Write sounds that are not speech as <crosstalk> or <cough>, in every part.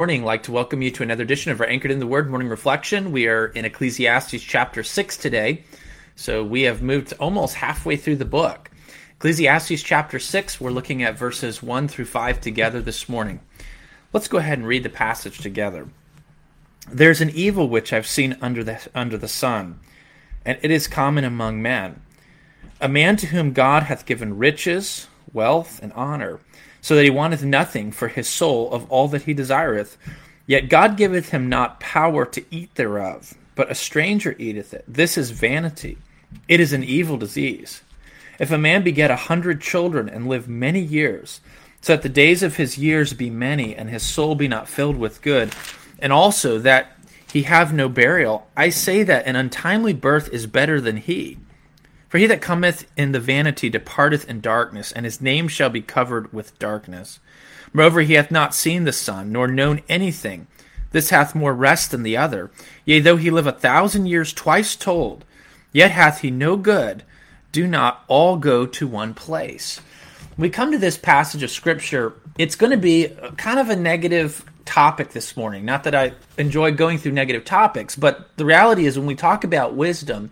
morning. Like to welcome you to another edition of our Anchored in the Word morning reflection. We are in Ecclesiastes chapter 6 today. So we have moved almost halfway through the book. Ecclesiastes chapter 6, we're looking at verses 1 through 5 together this morning. Let's go ahead and read the passage together. There's an evil which I've seen under the, under the sun, and it is common among men. A man to whom God hath given riches, wealth, and honor so that he wanteth nothing for his soul of all that he desireth. Yet God giveth him not power to eat thereof, but a stranger eateth it. This is vanity. It is an evil disease. If a man beget a hundred children and live many years, so that the days of his years be many, and his soul be not filled with good, and also that he have no burial, I say that an untimely birth is better than he. For he that cometh in the vanity departeth in darkness, and his name shall be covered with darkness. Moreover, he hath not seen the sun, nor known anything. This hath more rest than the other. Yea, though he live a thousand years twice told, yet hath he no good. Do not all go to one place. we come to this passage of Scripture, it's going to be kind of a negative topic this morning. Not that I enjoy going through negative topics, but the reality is when we talk about wisdom,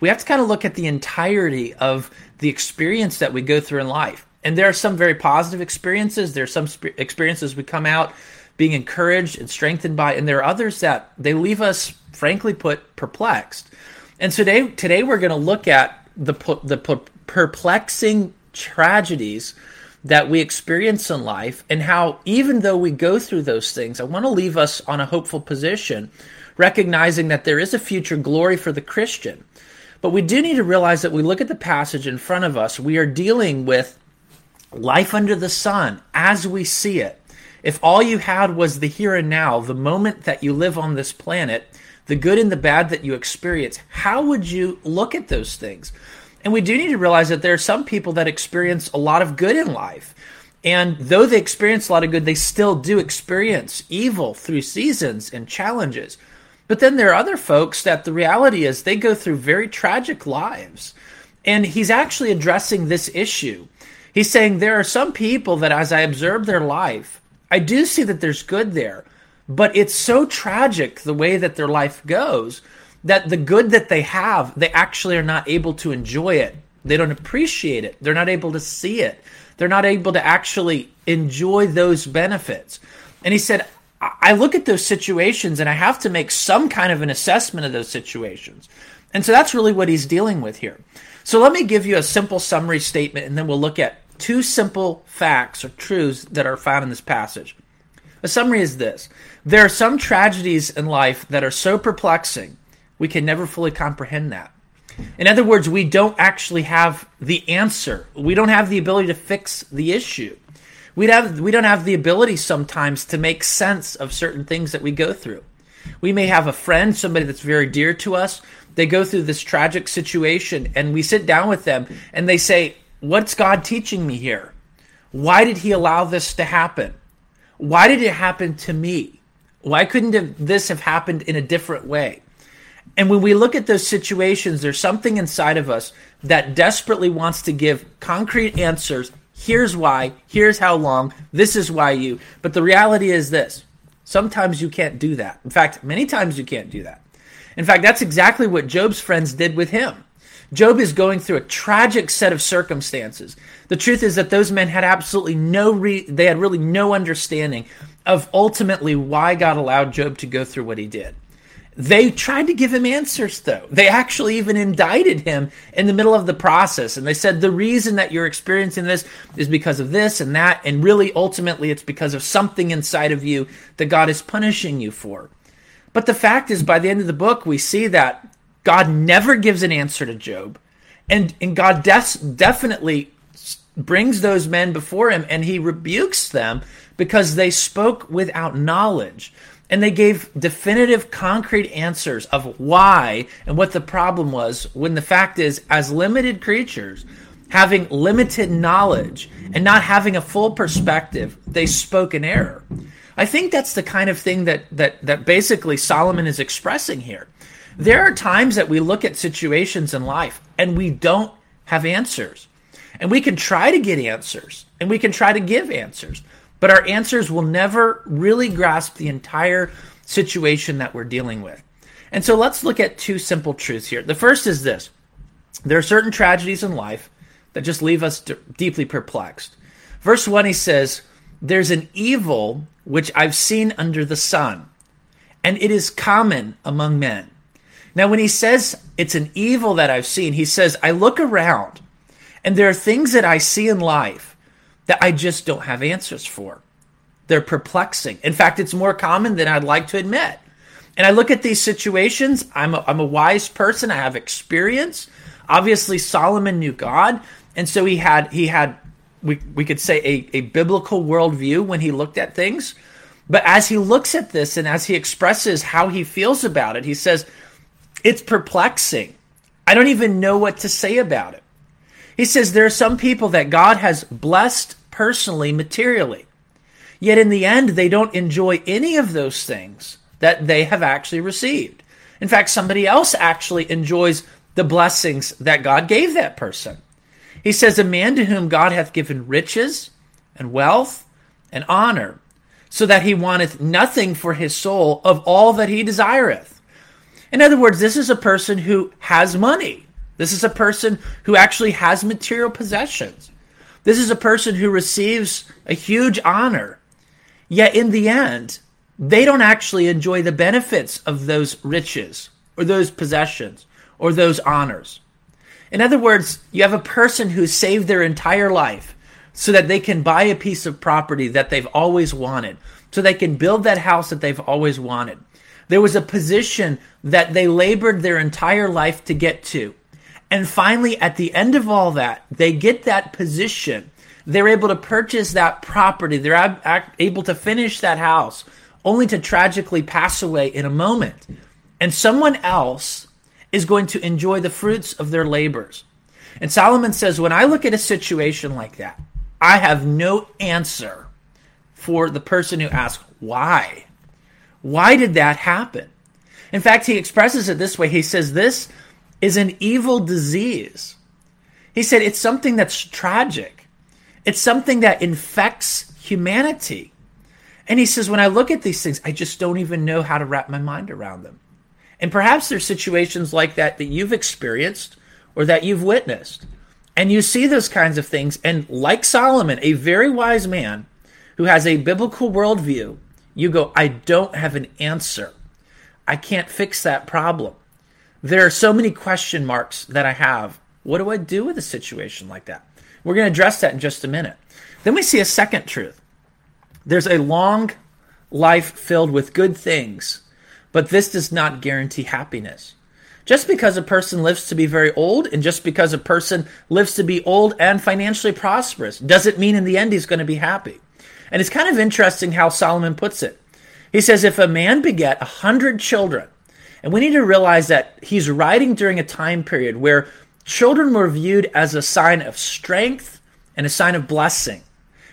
we have to kind of look at the entirety of the experience that we go through in life. And there are some very positive experiences. There are some sp- experiences we come out being encouraged and strengthened by, and there are others that they leave us, frankly put, perplexed. And today, today we're going to look at the the perplexing tragedies that we experience in life, and how even though we go through those things, I want to leave us on a hopeful position, recognizing that there is a future glory for the Christian. But we do need to realize that we look at the passage in front of us, we are dealing with life under the sun as we see it. If all you had was the here and now, the moment that you live on this planet, the good and the bad that you experience, how would you look at those things? And we do need to realize that there are some people that experience a lot of good in life. And though they experience a lot of good, they still do experience evil through seasons and challenges. But then there are other folks that the reality is they go through very tragic lives. And he's actually addressing this issue. He's saying there are some people that, as I observe their life, I do see that there's good there, but it's so tragic the way that their life goes that the good that they have, they actually are not able to enjoy it. They don't appreciate it. They're not able to see it. They're not able to actually enjoy those benefits. And he said, I look at those situations and I have to make some kind of an assessment of those situations. And so that's really what he's dealing with here. So let me give you a simple summary statement and then we'll look at two simple facts or truths that are found in this passage. A summary is this there are some tragedies in life that are so perplexing, we can never fully comprehend that. In other words, we don't actually have the answer, we don't have the ability to fix the issue we have we don't have the ability sometimes to make sense of certain things that we go through. We may have a friend, somebody that's very dear to us. They go through this tragic situation, and we sit down with them, and they say, "What's God teaching me here? Why did He allow this to happen? Why did it happen to me? Why couldn't this have happened in a different way?" And when we look at those situations, there's something inside of us that desperately wants to give concrete answers Here's why. Here's how long. This is why you. But the reality is this sometimes you can't do that. In fact, many times you can't do that. In fact, that's exactly what Job's friends did with him. Job is going through a tragic set of circumstances. The truth is that those men had absolutely no re- they had really no understanding of ultimately why God allowed Job to go through what he did. They tried to give him answers, though. They actually even indicted him in the middle of the process. And they said, the reason that you're experiencing this is because of this and that. And really, ultimately, it's because of something inside of you that God is punishing you for. But the fact is, by the end of the book, we see that God never gives an answer to Job. And, and God definitely brings those men before him and he rebukes them because they spoke without knowledge and they gave definitive concrete answers of why and what the problem was when the fact is as limited creatures having limited knowledge and not having a full perspective they spoke in error. I think that's the kind of thing that that that basically solomon is expressing here. There are times that we look at situations in life and we don't have answers. And we can try to get answers and we can try to give answers but our answers will never really grasp the entire situation that we're dealing with. And so let's look at two simple truths here. The first is this there are certain tragedies in life that just leave us d- deeply perplexed. Verse 1, he says, There's an evil which I've seen under the sun, and it is common among men. Now, when he says it's an evil that I've seen, he says, I look around, and there are things that I see in life that I just don't have answers for. They're perplexing. In fact, it's more common than I'd like to admit. And I look at these situations, I'm a, I'm a wise person, I have experience. Obviously, Solomon knew God, and so he had he had we, we could say a, a biblical worldview when he looked at things. But as he looks at this and as he expresses how he feels about it, he says, It's perplexing. I don't even know what to say about it. He says there are some people that God has blessed personally, materially. Yet in the end, they don't enjoy any of those things that they have actually received. In fact, somebody else actually enjoys the blessings that God gave that person. He says, A man to whom God hath given riches and wealth and honor, so that he wanteth nothing for his soul of all that he desireth. In other words, this is a person who has money. This is a person who actually has material possessions. This is a person who receives a huge honor. Yet in the end, they don't actually enjoy the benefits of those riches or those possessions or those honors. In other words, you have a person who saved their entire life so that they can buy a piece of property that they've always wanted, so they can build that house that they've always wanted. There was a position that they labored their entire life to get to. And finally, at the end of all that, they get that position. They're able to purchase that property. They're ab- able to finish that house, only to tragically pass away in a moment. And someone else is going to enjoy the fruits of their labors. And Solomon says, when I look at a situation like that, I have no answer for the person who asks, why? Why did that happen? In fact, he expresses it this way. He says, This is an evil disease. He said, It's something that's tragic, it's something that infects humanity. And he says, When I look at these things, I just don't even know how to wrap my mind around them. And perhaps there's situations like that that you've experienced or that you've witnessed. And you see those kinds of things. And like Solomon, a very wise man who has a biblical worldview, you go, I don't have an answer. I can't fix that problem. There are so many question marks that I have. What do I do with a situation like that? We're going to address that in just a minute. Then we see a second truth. There's a long life filled with good things but this does not guarantee happiness. Just because a person lives to be very old and just because a person lives to be old and financially prosperous doesn't mean in the end he's going to be happy. And it's kind of interesting how Solomon puts it. He says, if a man beget a hundred children, and we need to realize that he's writing during a time period where children were viewed as a sign of strength and a sign of blessing.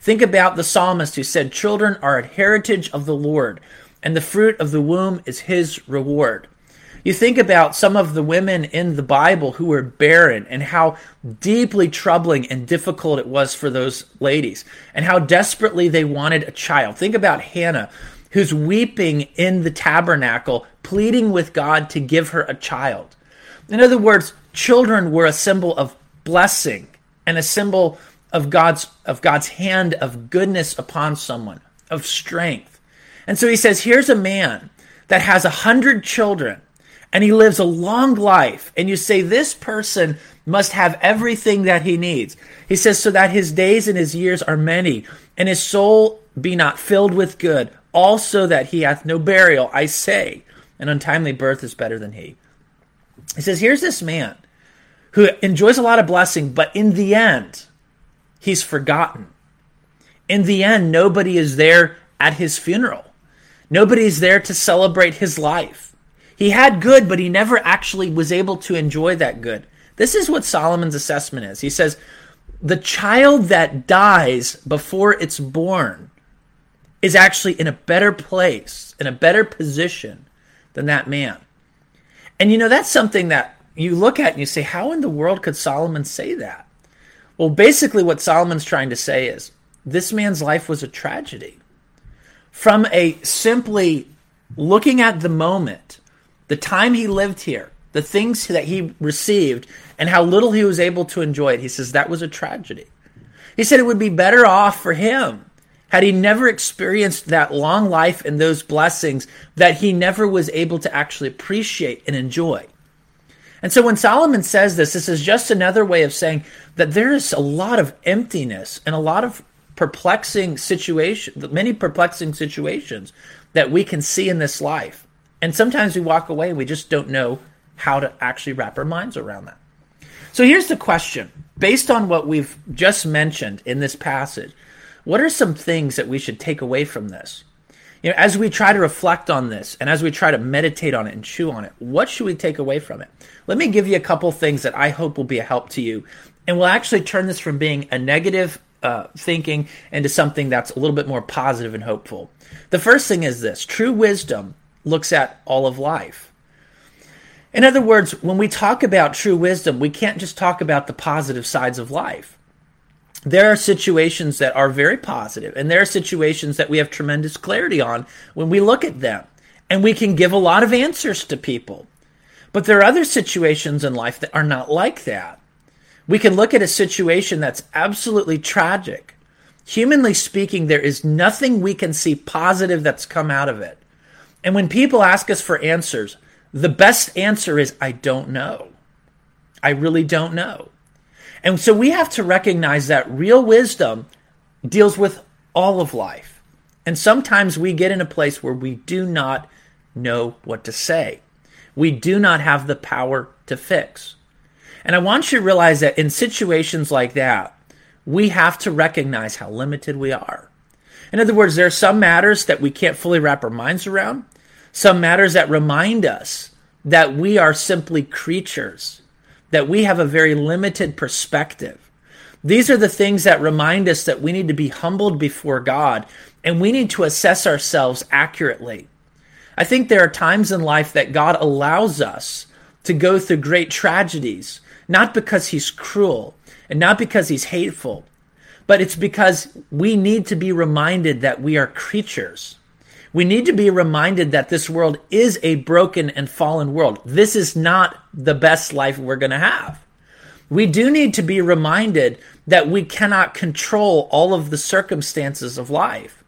Think about the psalmist who said, Children are a heritage of the Lord and the fruit of the womb is his reward. You think about some of the women in the Bible who were barren and how deeply troubling and difficult it was for those ladies and how desperately they wanted a child. Think about Hannah, who's weeping in the tabernacle, pleading with God to give her a child. In other words, children were a symbol of blessing and a symbol of God's of God's hand of goodness upon someone, of strength. And so he says, here's a man that has a hundred children and he lives a long life. And you say, this person must have everything that he needs. He says, so that his days and his years are many, and his soul be not filled with good, also that he hath no burial, I say, an untimely birth is better than he. He says, here's this man who enjoys a lot of blessing, but in the end, he's forgotten. In the end, nobody is there at his funeral. Nobody's there to celebrate his life. He had good, but he never actually was able to enjoy that good. This is what Solomon's assessment is. He says, the child that dies before it's born is actually in a better place, in a better position than that man. And you know, that's something that you look at and you say, how in the world could Solomon say that? Well, basically, what Solomon's trying to say is this man's life was a tragedy. From a simply looking at the moment, the time he lived here, the things that he received, and how little he was able to enjoy it, he says that was a tragedy. He said it would be better off for him had he never experienced that long life and those blessings that he never was able to actually appreciate and enjoy. And so when Solomon says this, this is just another way of saying that there is a lot of emptiness and a lot of perplexing situations, many perplexing situations that we can see in this life. And sometimes we walk away and we just don't know how to actually wrap our minds around that. So here's the question based on what we've just mentioned in this passage, what are some things that we should take away from this? You know, as we try to reflect on this and as we try to meditate on it and chew on it, what should we take away from it? Let me give you a couple things that I hope will be a help to you and will actually turn this from being a negative uh, thinking into something that's a little bit more positive and hopeful. The first thing is this true wisdom looks at all of life. In other words, when we talk about true wisdom, we can't just talk about the positive sides of life there are situations that are very positive, and there are situations that we have tremendous clarity on when we look at them, and we can give a lot of answers to people. But there are other situations in life that are not like that. We can look at a situation that's absolutely tragic. Humanly speaking, there is nothing we can see positive that's come out of it. And when people ask us for answers, the best answer is, I don't know. I really don't know. And so we have to recognize that real wisdom deals with all of life. And sometimes we get in a place where we do not know what to say. We do not have the power to fix. And I want you to realize that in situations like that, we have to recognize how limited we are. In other words, there are some matters that we can't fully wrap our minds around, some matters that remind us that we are simply creatures that we have a very limited perspective. These are the things that remind us that we need to be humbled before God and we need to assess ourselves accurately. I think there are times in life that God allows us to go through great tragedies, not because He's cruel and not because He's hateful, but it's because we need to be reminded that we are creatures we need to be reminded that this world is a broken and fallen world. This is not the best life we're going to have. We do need to be reminded that we cannot control all of the circumstances of life.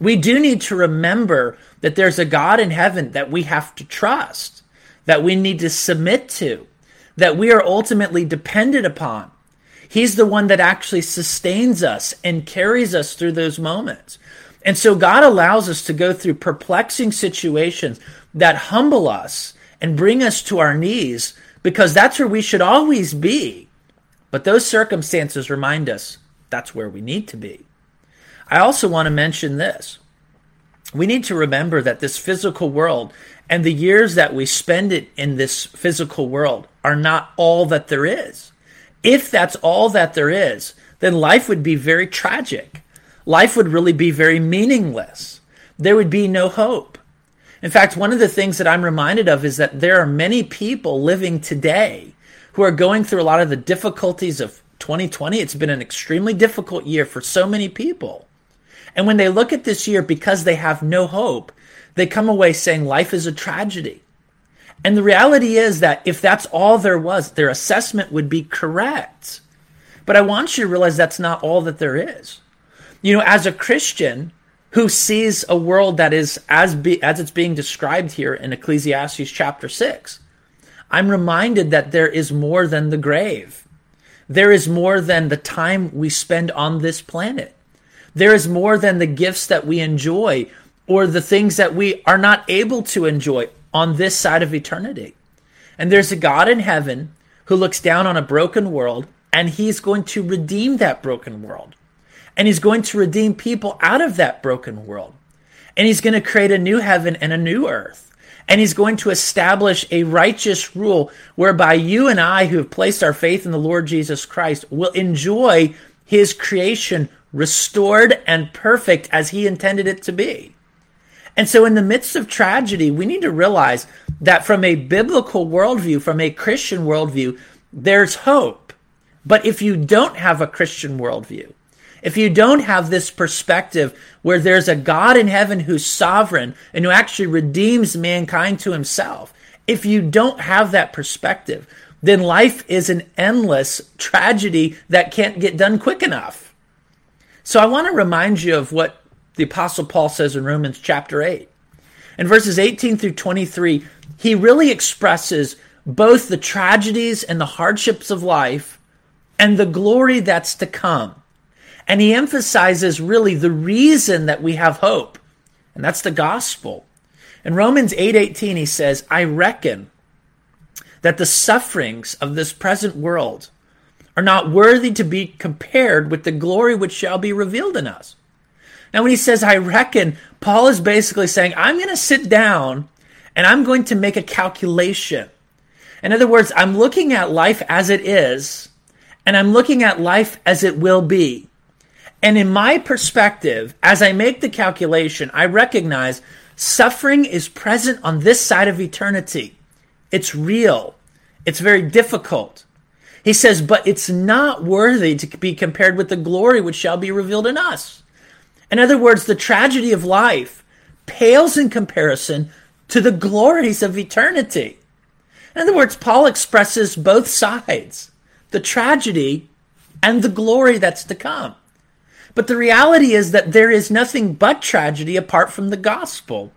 We do need to remember that there's a God in heaven that we have to trust, that we need to submit to, that we are ultimately dependent upon. He's the one that actually sustains us and carries us through those moments. And so God allows us to go through perplexing situations that humble us and bring us to our knees because that's where we should always be. But those circumstances remind us that's where we need to be. I also want to mention this. We need to remember that this physical world and the years that we spend it in this physical world are not all that there is. If that's all that there is, then life would be very tragic life would really be very meaningless. There would be no hope. In fact, one of the things that I'm reminded of is that there are many people living today who are going through a lot of the difficulties of 2020. It's been an extremely difficult year for so many people. And when they look at this year because they have no hope, they come away saying life is a tragedy. And the reality is that if that's all there was, their assessment would be correct. But I want you to realize that's not all that there is. You know, as a Christian who sees a world that is as be, as it's being described here in Ecclesiastes chapter 6, I'm reminded that there is more than the grave. There is more than the time we spend on this planet. There is more than the gifts that we enjoy or the things that we are not able to enjoy on this side of eternity. And there's a God in heaven who looks down on a broken world and he's going to redeem that broken world. And he's going to redeem people out of that broken world. And he's going to create a new heaven and a new earth. And he's going to establish a righteous rule whereby you and I, who have placed our faith in the Lord Jesus Christ, will enjoy his creation restored and perfect as he intended it to be. And so, in the midst of tragedy, we need to realize that from a biblical worldview, from a Christian worldview, there's hope. But if you don't have a Christian worldview, if you don't have this perspective where there's a God in heaven who's sovereign and who actually redeems mankind to himself, if you don't have that perspective, then life is an endless tragedy that can't get done quick enough. So I want to remind you of what the Apostle Paul says in Romans chapter 8. In verses 18 through 23, he really expresses both the tragedies and the hardships of life and the glory that's to come. And he emphasizes really the reason that we have hope, and that's the gospel. In Romans 8:18 he says, "I reckon that the sufferings of this present world are not worthy to be compared with the glory which shall be revealed in us." Now when he says I reckon, Paul is basically saying, I'm going to sit down and I'm going to make a calculation. In other words, I'm looking at life as it is, and I'm looking at life as it will be. And in my perspective, as I make the calculation, I recognize suffering is present on this side of eternity. It's real. It's very difficult. He says, but it's not worthy to be compared with the glory which shall be revealed in us. In other words, the tragedy of life pales in comparison to the glories of eternity. In other words, Paul expresses both sides the tragedy and the glory that's to come. But the reality is that there is nothing but tragedy apart from the gospel.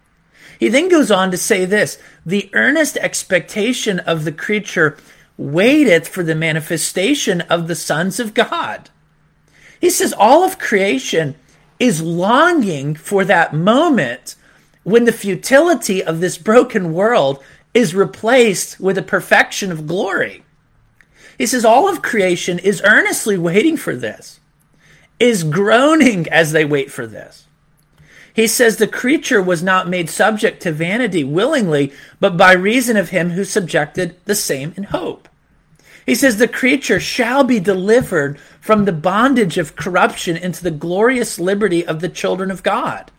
He then goes on to say this the earnest expectation of the creature waiteth for the manifestation of the sons of God. He says all of creation is longing for that moment when the futility of this broken world is replaced with a perfection of glory. He says all of creation is earnestly waiting for this is groaning as they wait for this. He says the creature was not made subject to vanity willingly, but by reason of him who subjected the same in hope. He says the creature shall be delivered from the bondage of corruption into the glorious liberty of the children of God.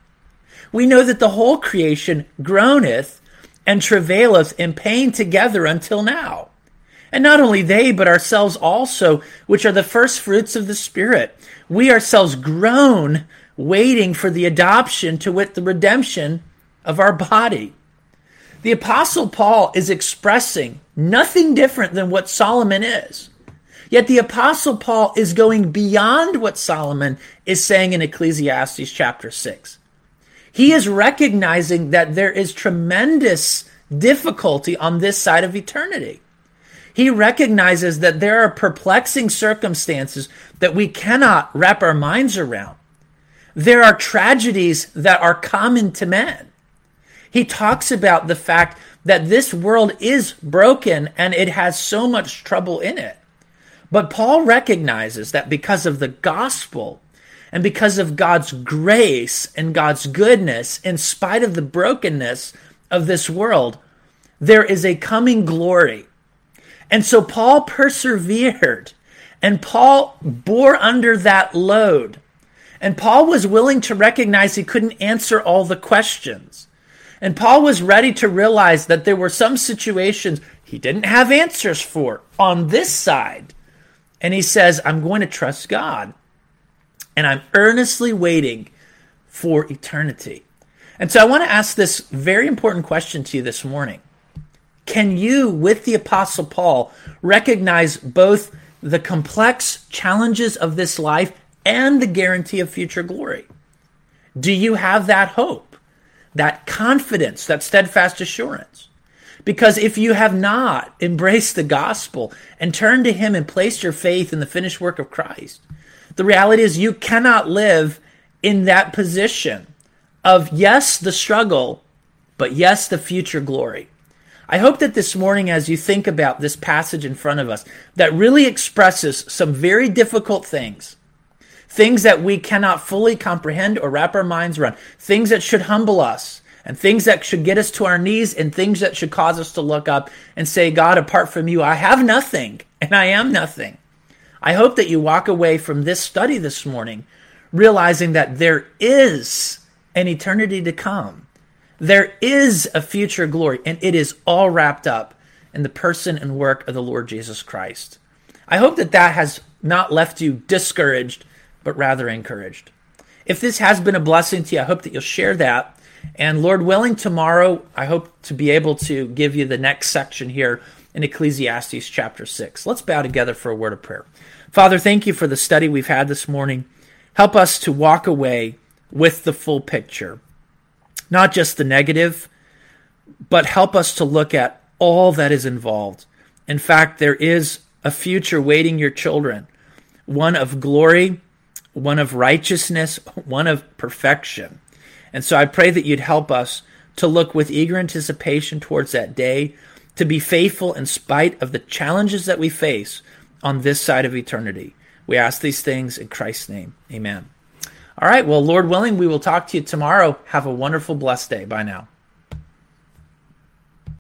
We know that the whole creation groaneth and travaileth in pain together until now. And not only they, but ourselves also, which are the first fruits of the Spirit we ourselves groan, waiting for the adoption to wit the redemption of our body. The Apostle Paul is expressing nothing different than what Solomon is. Yet the Apostle Paul is going beyond what Solomon is saying in Ecclesiastes chapter 6. He is recognizing that there is tremendous difficulty on this side of eternity. He recognizes that there are perplexing circumstances that we cannot wrap our minds around. There are tragedies that are common to men. He talks about the fact that this world is broken and it has so much trouble in it. But Paul recognizes that because of the gospel and because of God's grace and God's goodness, in spite of the brokenness of this world, there is a coming glory and so Paul persevered and Paul bore under that load. And Paul was willing to recognize he couldn't answer all the questions. And Paul was ready to realize that there were some situations he didn't have answers for on this side. And he says, I'm going to trust God. And I'm earnestly waiting for eternity. And so I want to ask this very important question to you this morning. Can you, with the Apostle Paul, recognize both the complex challenges of this life and the guarantee of future glory? Do you have that hope, that confidence, that steadfast assurance? Because if you have not embraced the gospel and turned to Him and placed your faith in the finished work of Christ, the reality is you cannot live in that position of, yes, the struggle, but yes, the future glory. I hope that this morning, as you think about this passage in front of us, that really expresses some very difficult things, things that we cannot fully comprehend or wrap our minds around, things that should humble us, and things that should get us to our knees, and things that should cause us to look up and say, God, apart from you, I have nothing, <laughs> and I am nothing. I hope that you walk away from this study this morning realizing that there is an eternity to come there is a future glory, and it is all wrapped up in the person and work of the Lord Jesus Christ. I hope that that has not left you discouraged, but rather encouraged. If this has been a blessing to you, I hope that you'll share that. And Lord willing, tomorrow I hope to be able to give you the next section here in Ecclesiastes chapter 6. Let's bow together for a word of prayer. Father, thank you for the study we've had this morning. Help us to walk away with the full picture, not just the negative, but help us to look at all that is involved. In fact, there is a future waiting your children, one of glory, one of righteousness, one of perfection. And so I pray that you'd help us to look with eager anticipation towards that day, to be faithful in spite of the challenges that we face on this side of eternity. We ask these things in Christ's name. Amen. All right. Well, Lord willing, we will talk to you tomorrow. Have a wonderful, blessed day. Bye now.